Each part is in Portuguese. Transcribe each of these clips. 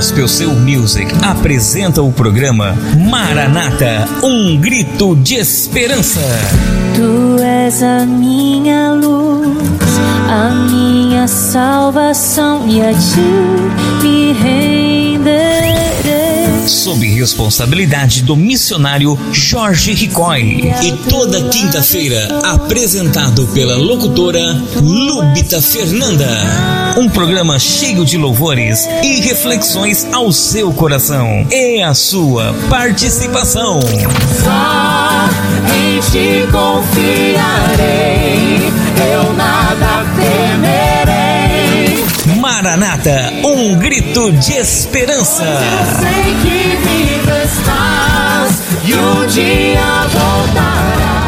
Gospel Seu Music apresenta o programa Maranata, um grito de esperança. Tu és a minha luz, a minha salvação e a ti me renderei sob responsabilidade do missionário Jorge Ricói. E toda quinta-feira, apresentado pela locutora Lúbita Fernanda. Um programa cheio de louvores e reflexões ao seu coração. É a sua participação. Só em ti confiarei, eu nada temerei. Maranata, um grito de esperança. Dia voltará.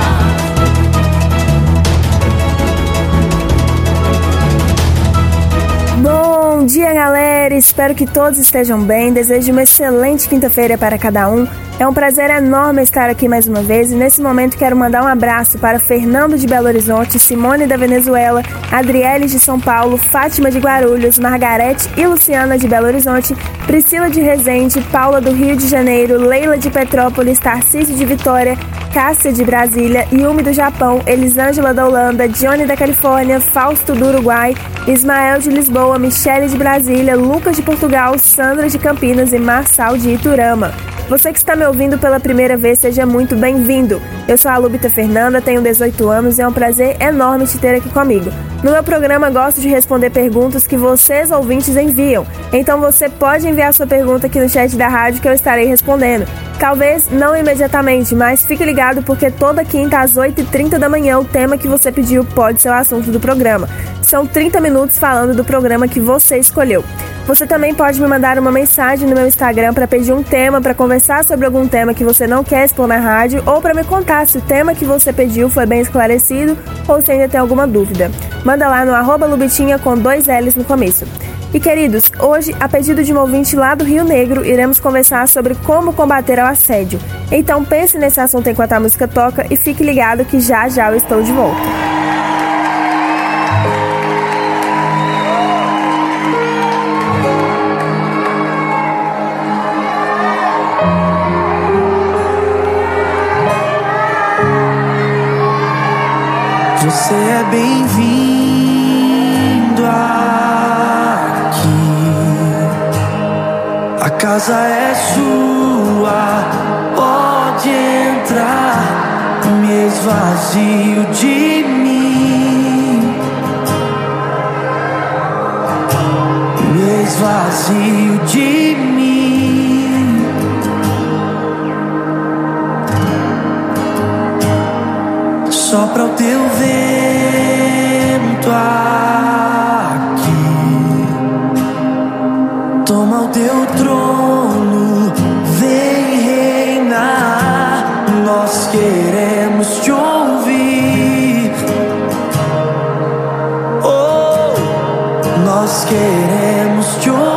Bom dia, galera! Espero que todos estejam bem. Desejo uma excelente quinta-feira para cada um. É um prazer enorme estar aqui mais uma vez e nesse momento quero mandar um abraço para Fernando de Belo Horizonte, Simone da Venezuela, Adriele de São Paulo, Fátima de Guarulhos, Margarete e Luciana de Belo Horizonte, Priscila de Resende, Paula do Rio de Janeiro, Leila de Petrópolis, Tarcísio de Vitória, Cássia de Brasília, Yumi do Japão, Elisângela da Holanda, Johnny da Califórnia, Fausto do Uruguai, Ismael de Lisboa, Michele de Brasília, Lucas de Portugal, Sandra de Campinas e Marçal de Iturama. Você que está me ouvindo pela primeira vez, seja muito bem-vindo. Eu sou a Lubita Fernanda, tenho 18 anos e é um prazer enorme te ter aqui comigo. No meu programa, gosto de responder perguntas que vocês ouvintes enviam. Então você pode enviar sua pergunta aqui no chat da rádio que eu estarei respondendo. Talvez não imediatamente, mas fique ligado porque toda quinta às 8h30 da manhã o tema que você pediu pode ser o assunto do programa. São 30 minutos falando do programa que você escolheu. Você também pode me mandar uma mensagem no meu Instagram para pedir um tema, para conversar sobre algum tema que você não quer expor na rádio ou para me contar se o tema que você pediu foi bem esclarecido ou se ainda tem alguma dúvida. Manda lá no arroba Lubitinha com dois L's no começo. E queridos, hoje, a pedido de um ouvinte lá do Rio Negro, iremos conversar sobre como combater o assédio. Então pense nesse assunto enquanto a música toca e fique ligado que já já eu estou de volta. Você é bem-vindo aqui. A casa é sua, pode entrar. Me esvazio de mim. Me esvazio de mim. sopra o teu vento aqui. Toma o teu trono, vem reinar. Nós queremos te ouvir. Oh, nós queremos te ouvir.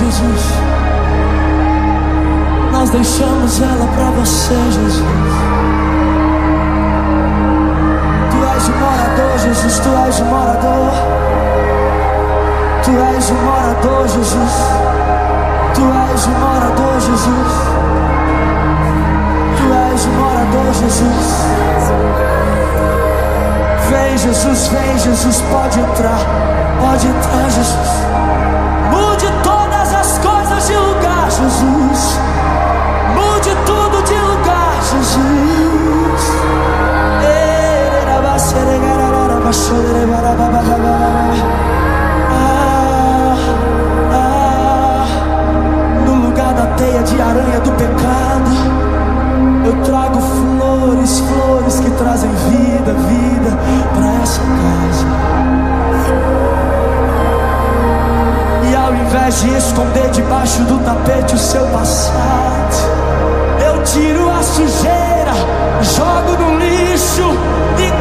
Jesus. Nós deixamos ela para você, Jesus. Tu és o morador, Jesus. Tu és o morador. Tu és o morador, Jesus. Tu és o morador, Jesus. Tu és o morador, Jesus. Vem, Jesus, vem, Jesus, pode entrar, pode entrar, Jesus. Jesus. Mude tudo de lugar, Jesus. Ah, ah, no lugar da teia de aranha do pecado, eu trago flores, flores que trazem vida, vida para essa casa. Invés de esconder debaixo do tapete o seu passado, eu tiro a sujeira, jogo no lixo e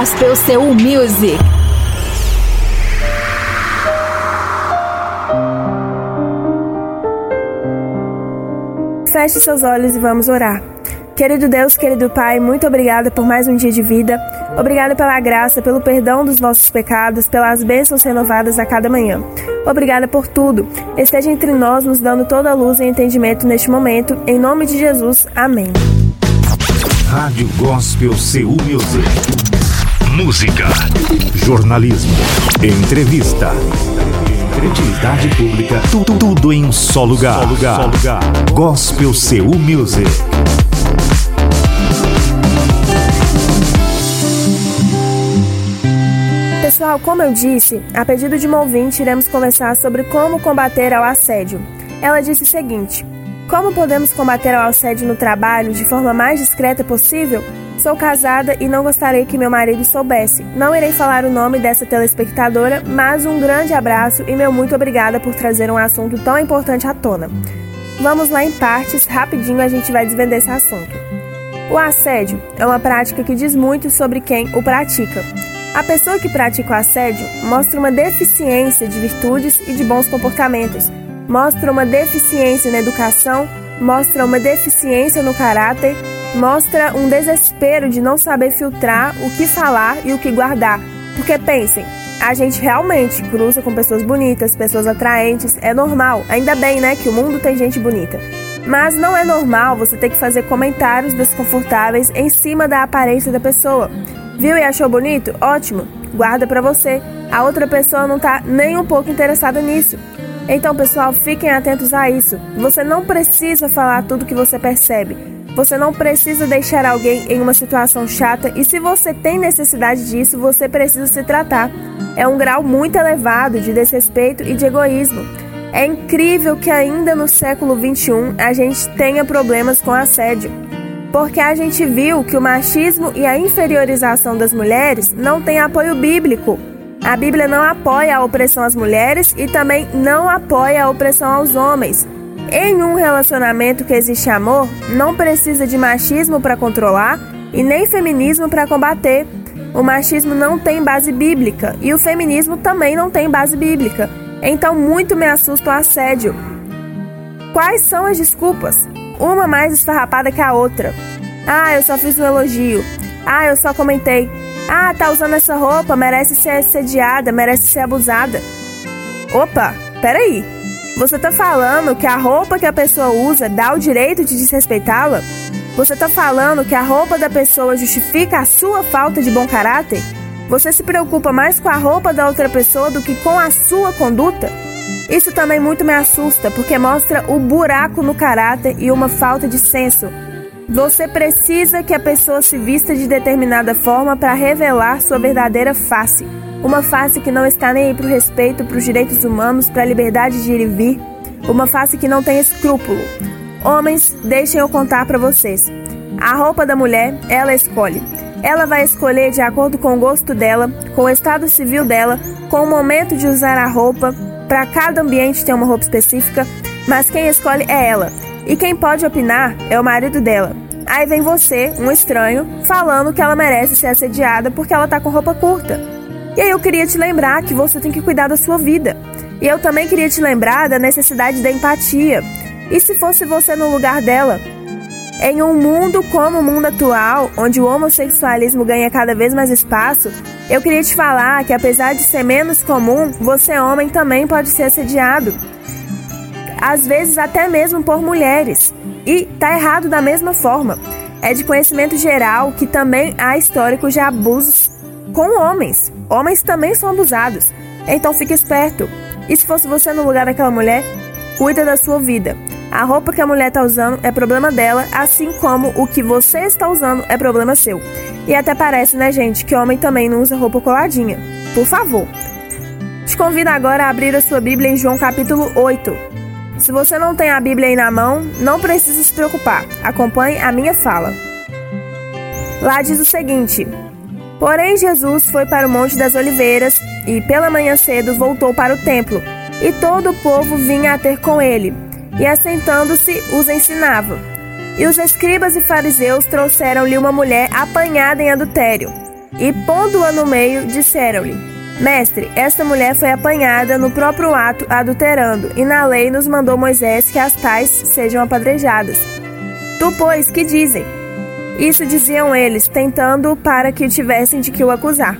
Gospel Seu Music. Feche seus olhos e vamos orar. Querido Deus, querido Pai, muito obrigada por mais um dia de vida. Obrigada pela graça, pelo perdão dos nossos pecados, pelas bênçãos renovadas a cada manhã. Obrigada por tudo. Esteja entre nós, nos dando toda a luz e entendimento neste momento. Em nome de Jesus. Amém. Rádio Gospel Seu Music. Música, jornalismo, entrevista, utilidade pública, tu- tu- tudo em um só lugar. Só lugar. Gospel Seu Music. Pessoal, como eu disse, a pedido de uma ouvinte, iremos conversar sobre como combater ao assédio. Ela disse o seguinte: Como podemos combater ao assédio no trabalho de forma mais discreta possível? Sou casada e não gostaria que meu marido soubesse. Não irei falar o nome dessa telespectadora, mas um grande abraço e meu muito obrigada por trazer um assunto tão importante à tona. Vamos lá em partes, rapidinho a gente vai desvendar esse assunto. O assédio é uma prática que diz muito sobre quem o pratica. A pessoa que pratica o assédio mostra uma deficiência de virtudes e de bons comportamentos, mostra uma deficiência na educação, mostra uma deficiência no caráter, mostra um desespero de não saber filtrar o que falar e o que guardar. Porque pensem, a gente realmente cruza com pessoas bonitas, pessoas atraentes, é normal. Ainda bem, né, que o mundo tem gente bonita. Mas não é normal você ter que fazer comentários desconfortáveis em cima da aparência da pessoa. Viu e achou bonito? Ótimo, guarda pra você. A outra pessoa não tá nem um pouco interessada nisso. Então, pessoal, fiquem atentos a isso. Você não precisa falar tudo que você percebe. Você não precisa deixar alguém em uma situação chata e se você tem necessidade disso, você precisa se tratar. É um grau muito elevado de desrespeito e de egoísmo. É incrível que ainda no século 21 a gente tenha problemas com assédio porque a gente viu que o machismo e a inferiorização das mulheres não tem apoio bíblico. A Bíblia não apoia a opressão às mulheres e também não apoia a opressão aos homens. Em um relacionamento que existe amor, não precisa de machismo para controlar e nem feminismo para combater. O machismo não tem base bíblica e o feminismo também não tem base bíblica. Então, muito me assusta o assédio. Quais são as desculpas? uma mais esfarrapada que a outra. Ah, eu só fiz um elogio. Ah, eu só comentei. Ah, tá usando essa roupa, merece ser assediada, merece ser abusada. Opa, peraí. Você tá falando que a roupa que a pessoa usa dá o direito de desrespeitá-la? Você tá falando que a roupa da pessoa justifica a sua falta de bom caráter? Você se preocupa mais com a roupa da outra pessoa do que com a sua conduta? Isso também muito me assusta, porque mostra o buraco no caráter e uma falta de senso. Você precisa que a pessoa se vista de determinada forma para revelar sua verdadeira face. Uma face que não está nem aí para o respeito, para os direitos humanos, para a liberdade de ir e vir. Uma face que não tem escrúpulo. Homens, deixem eu contar para vocês. A roupa da mulher, ela escolhe. Ela vai escolher de acordo com o gosto dela, com o estado civil dela, com o momento de usar a roupa, para cada ambiente tem uma roupa específica, mas quem escolhe é ela. E quem pode opinar é o marido dela. Aí vem você, um estranho, falando que ela merece ser assediada porque ela tá com roupa curta. E aí eu queria te lembrar que você tem que cuidar da sua vida. E eu também queria te lembrar da necessidade da empatia. E se fosse você no lugar dela? Em um mundo como o mundo atual, onde o homossexualismo ganha cada vez mais espaço, eu queria te falar que apesar de ser menos comum, você homem também pode ser assediado. Às vezes até mesmo por mulheres. E tá errado da mesma forma. É de conhecimento geral que também há históricos de abusos com homens. Homens também são abusados. Então fique esperto. E se fosse você no lugar daquela mulher, cuida da sua vida. A roupa que a mulher está usando é problema dela, assim como o que você está usando é problema seu. E até parece, né, gente, que homem também não usa roupa coladinha. Por favor. Te convido agora a abrir a sua Bíblia em João capítulo 8. Se você não tem a Bíblia aí na mão, não precisa se preocupar. Acompanhe a minha fala. Lá diz o seguinte: Porém, Jesus foi para o Monte das Oliveiras e, pela manhã cedo, voltou para o templo. E todo o povo vinha a ter com ele e assentando-se os ensinava. E os escribas e fariseus trouxeram-lhe uma mulher apanhada em adultério, e pondo-a no meio, disseram-lhe: Mestre, esta mulher foi apanhada no próprio ato adulterando, e na lei nos mandou Moisés que as tais sejam apedrejadas. Tu, pois, que dizem? Isso diziam eles, tentando para que tivessem de que o acusar.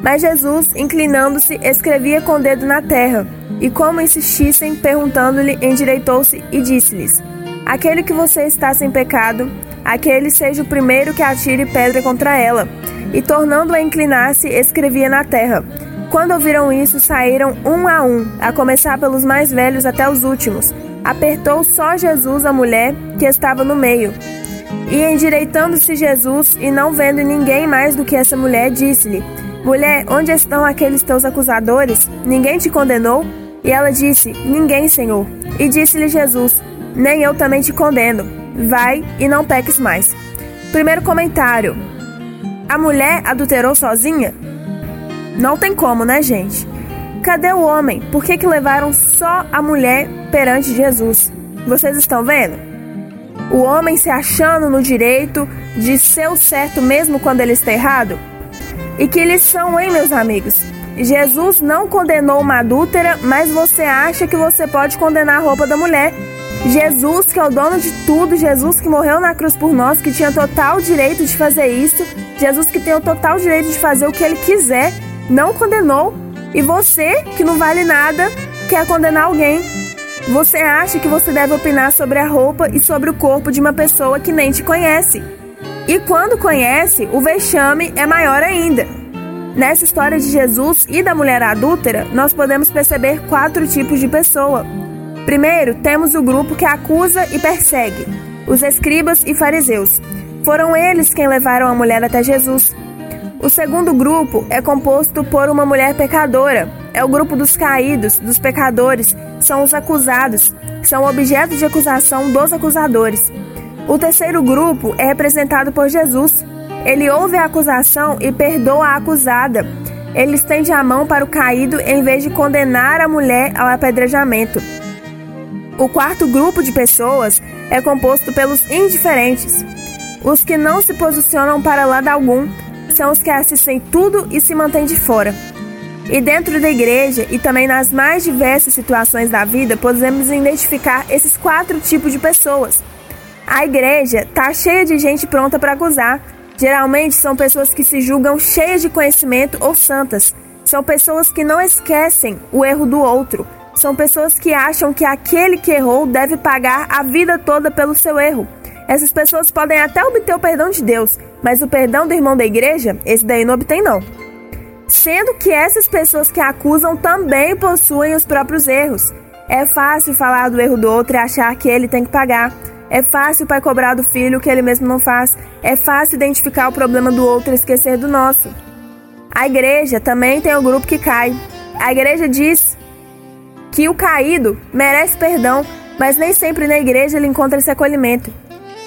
Mas Jesus, inclinando-se, escrevia com o dedo na terra. E como insistissem, perguntando-lhe, endireitou-se e disse-lhes: Aquele que você está sem pecado, aquele seja o primeiro que atire pedra contra ela. E tornando-a inclinar-se, escrevia na terra. Quando ouviram isso, saíram um a um, a começar pelos mais velhos até os últimos. Apertou só Jesus a mulher que estava no meio. E endireitando-se Jesus, e não vendo ninguém mais do que essa mulher, disse-lhe: Mulher, onde estão aqueles teus acusadores? Ninguém te condenou? E ela disse: Ninguém, Senhor. E disse-lhe Jesus: Nem eu também te condeno. Vai e não peques mais. Primeiro comentário: A mulher adulterou sozinha? Não tem como, né, gente? Cadê o homem? Por que, que levaram só a mulher perante Jesus? Vocês estão vendo? O homem se achando no direito, de ser o certo mesmo quando ele está errado? E que lição, hein, meus amigos? Jesus não condenou uma adúltera, mas você acha que você pode condenar a roupa da mulher. Jesus, que é o dono de tudo, Jesus que morreu na cruz por nós, que tinha total direito de fazer isso, Jesus que tem o total direito de fazer o que ele quiser, não condenou. E você, que não vale nada, quer condenar alguém. Você acha que você deve opinar sobre a roupa e sobre o corpo de uma pessoa que nem te conhece. E quando conhece, o vexame é maior ainda. Nessa história de Jesus e da mulher adúltera, nós podemos perceber quatro tipos de pessoa. Primeiro, temos o grupo que acusa e persegue, os escribas e fariseus. Foram eles quem levaram a mulher até Jesus. O segundo grupo é composto por uma mulher pecadora. É o grupo dos caídos, dos pecadores, são os acusados, são objeto de acusação dos acusadores. O terceiro grupo é representado por Jesus. Ele ouve a acusação e perdoa a acusada. Ele estende a mão para o caído em vez de condenar a mulher ao apedrejamento. O quarto grupo de pessoas é composto pelos indiferentes. Os que não se posicionam para lado algum são os que assistem tudo e se mantêm de fora. E dentro da igreja e também nas mais diversas situações da vida, podemos identificar esses quatro tipos de pessoas. A igreja está cheia de gente pronta para acusar. Geralmente são pessoas que se julgam cheias de conhecimento ou santas. São pessoas que não esquecem o erro do outro, são pessoas que acham que aquele que errou deve pagar a vida toda pelo seu erro. Essas pessoas podem até obter o perdão de Deus, mas o perdão do irmão da igreja, esse daí não obtém não. Sendo que essas pessoas que acusam também possuem os próprios erros. É fácil falar do erro do outro e achar que ele tem que pagar. É fácil o pai cobrar do filho o que ele mesmo não faz. É fácil identificar o problema do outro e esquecer do nosso. A igreja também tem o grupo que cai. A igreja diz que o caído merece perdão, mas nem sempre na igreja ele encontra esse acolhimento.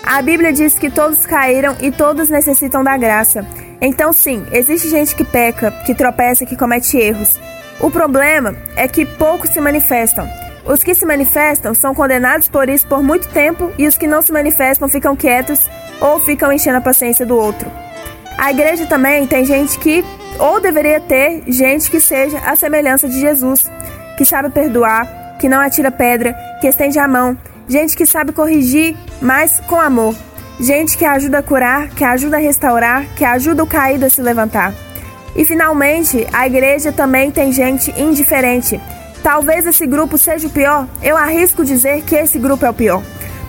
A Bíblia diz que todos caíram e todos necessitam da graça. Então, sim, existe gente que peca, que tropeça, que comete erros. O problema é que poucos se manifestam. Os que se manifestam são condenados por isso por muito tempo e os que não se manifestam ficam quietos ou ficam enchendo a paciência do outro. A igreja também tem gente que, ou deveria ter, gente que seja a semelhança de Jesus que sabe perdoar, que não atira pedra, que estende a mão, gente que sabe corrigir, mas com amor, gente que ajuda a curar, que ajuda a restaurar, que ajuda o caído a se levantar. E finalmente, a igreja também tem gente indiferente. Talvez esse grupo seja o pior, eu arrisco dizer que esse grupo é o pior.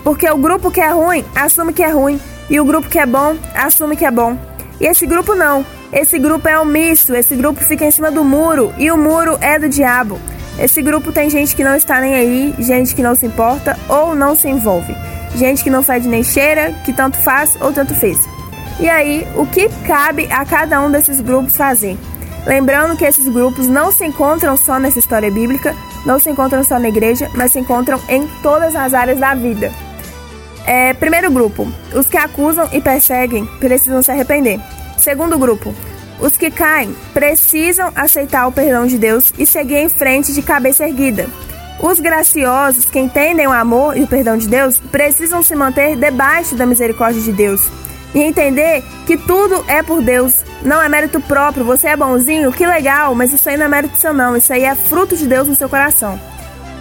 Porque o grupo que é ruim assume que é ruim, e o grupo que é bom assume que é bom. E esse grupo não. Esse grupo é omisso, esse grupo fica em cima do muro, e o muro é do diabo. Esse grupo tem gente que não está nem aí, gente que não se importa ou não se envolve, gente que não fede nem cheira, que tanto faz ou tanto fez. E aí, o que cabe a cada um desses grupos fazer? Lembrando que esses grupos não se encontram só nessa história bíblica, não se encontram só na igreja, mas se encontram em todas as áreas da vida. É, primeiro grupo, os que acusam e perseguem precisam se arrepender. Segundo grupo, os que caem precisam aceitar o perdão de Deus e seguir em frente de cabeça erguida. Os graciosos, que entendem o amor e o perdão de Deus, precisam se manter debaixo da misericórdia de Deus e entender que tudo é por Deus, não é mérito próprio. Você é bonzinho, que legal, mas isso aí não é mérito seu, não. Isso aí é fruto de Deus no seu coração.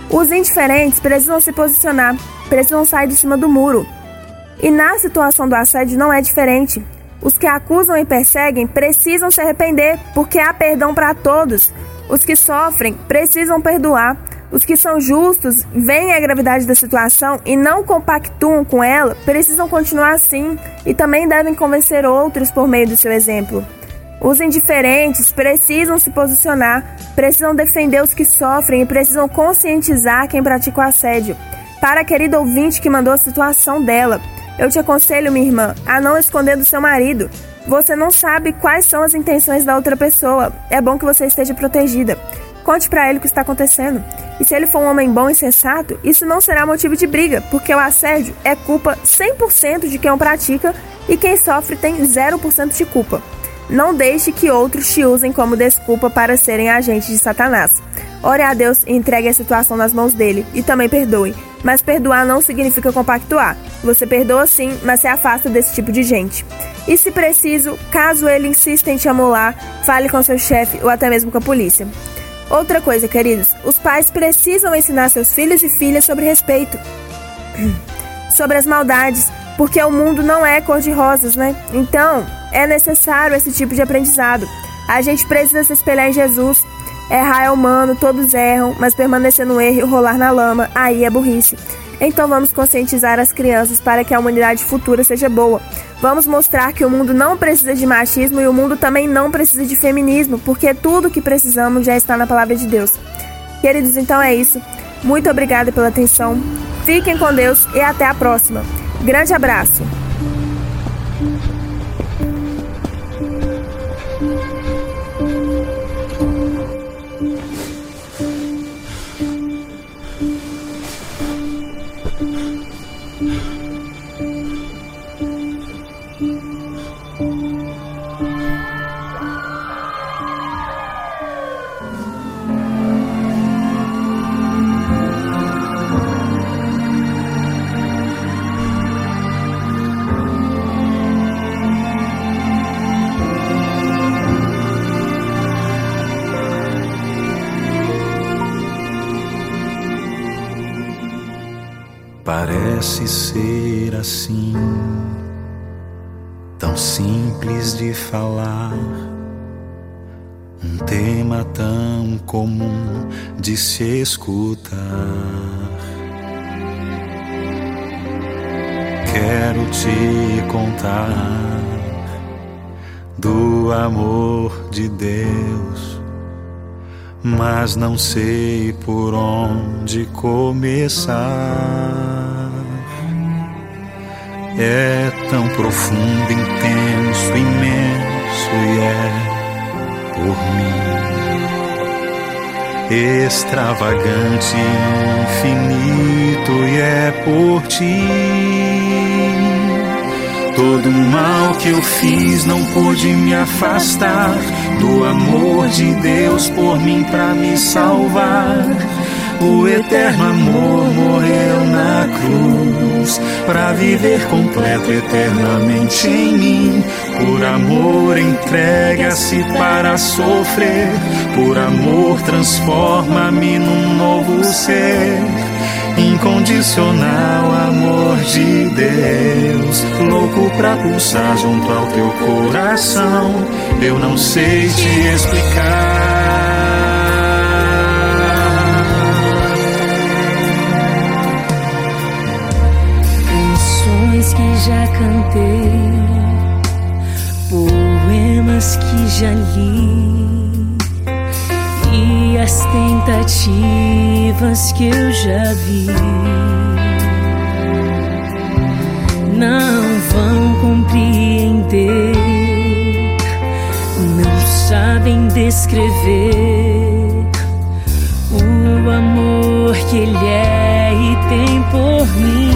Os indiferentes precisam se posicionar, precisam sair de cima do muro. E na situação do assédio não é diferente. Os que acusam e perseguem precisam se arrepender, porque há perdão para todos. Os que sofrem precisam perdoar. Os que são justos, veem a gravidade da situação e não compactuam com ela, precisam continuar assim e também devem convencer outros por meio do seu exemplo. Os indiferentes precisam se posicionar, precisam defender os que sofrem e precisam conscientizar quem pratica o assédio. Para a querida ouvinte que mandou a situação dela, eu te aconselho, minha irmã, a não esconder do seu marido. Você não sabe quais são as intenções da outra pessoa. É bom que você esteja protegida. Conte para ele o que está acontecendo. E se ele for um homem bom e sensato, isso não será motivo de briga, porque o assédio é culpa 100% de quem o pratica e quem sofre tem 0% de culpa. Não deixe que outros te usem como desculpa para serem agentes de Satanás. Ore a Deus e entregue a situação nas mãos dele e também perdoe. Mas perdoar não significa compactuar. Você perdoa sim, mas se afasta desse tipo de gente. E se preciso, caso ele insista em te amolar, fale com seu chefe ou até mesmo com a polícia. Outra coisa, queridos, os pais precisam ensinar seus filhos e filhas sobre respeito, sobre as maldades, porque o mundo não é cor de rosas, né? Então, é necessário esse tipo de aprendizado. A gente precisa se espelhar em Jesus. Errar é humano, todos erram, mas permanecer no erro e rolar na lama, aí é burrice. Então vamos conscientizar as crianças para que a humanidade futura seja boa. Vamos mostrar que o mundo não precisa de machismo e o mundo também não precisa de feminismo, porque tudo que precisamos já está na palavra de Deus. Queridos, então é isso. Muito obrigada pela atenção. Fiquem com Deus e até a próxima. Grande abraço. Parece ser assim, tão simples de falar, um tema tão comum de se escutar. Quero te contar do amor de Deus mas não sei por onde começar. É tão profundo, intenso, imenso e é por mim. Extravagante, infinito e é por ti. Todo mal que eu fiz não pôde me afastar do amor de Deus por mim para me salvar. O eterno amor morreu na cruz para viver completo eternamente em mim. Por amor entrega-se para sofrer. Por amor transforma-me num novo ser incondicional amor de Deus, louco pra pulsar junto ao teu coração. Eu não sei te explicar. Canções que já cantei, poemas que já li as tentativas que eu já vi não vão compreender, não sabem descrever o amor que Ele é e tem por mim.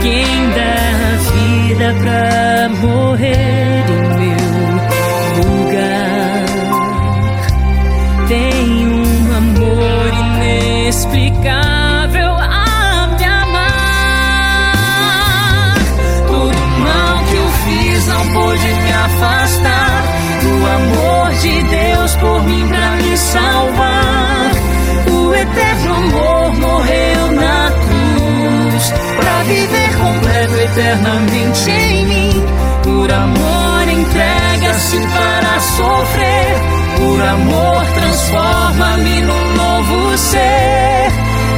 Quem dá a vida pra morrer salvar. O eterno amor morreu na cruz pra viver completo eternamente em mim. Por amor entrega-se para sofrer. Por amor transforma-me num novo ser.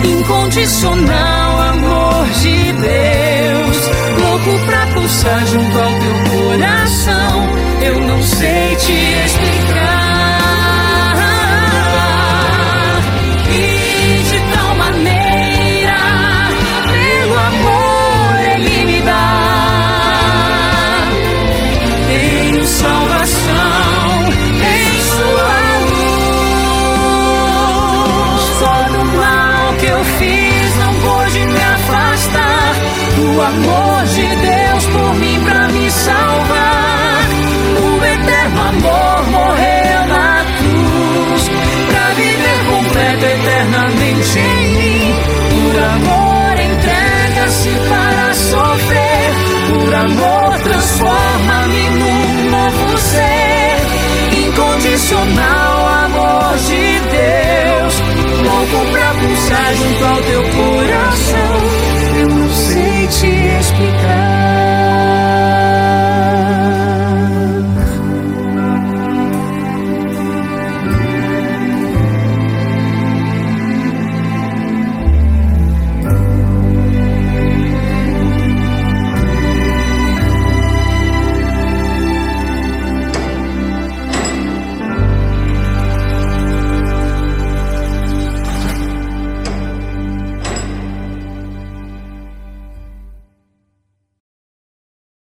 Incondicional amor de Deus. Louco pra pulsar junto ao teu coração. Eu não sei O amor de Deus por mim pra me salvar. O eterno amor morreu na cruz. Pra viver completo eternamente em mim. Por amor entrega-se para sofrer. Por amor transforma-me num novo ser. Incondicional amor de Deus. Louco pra pulsar junto ao teu coração te explicar.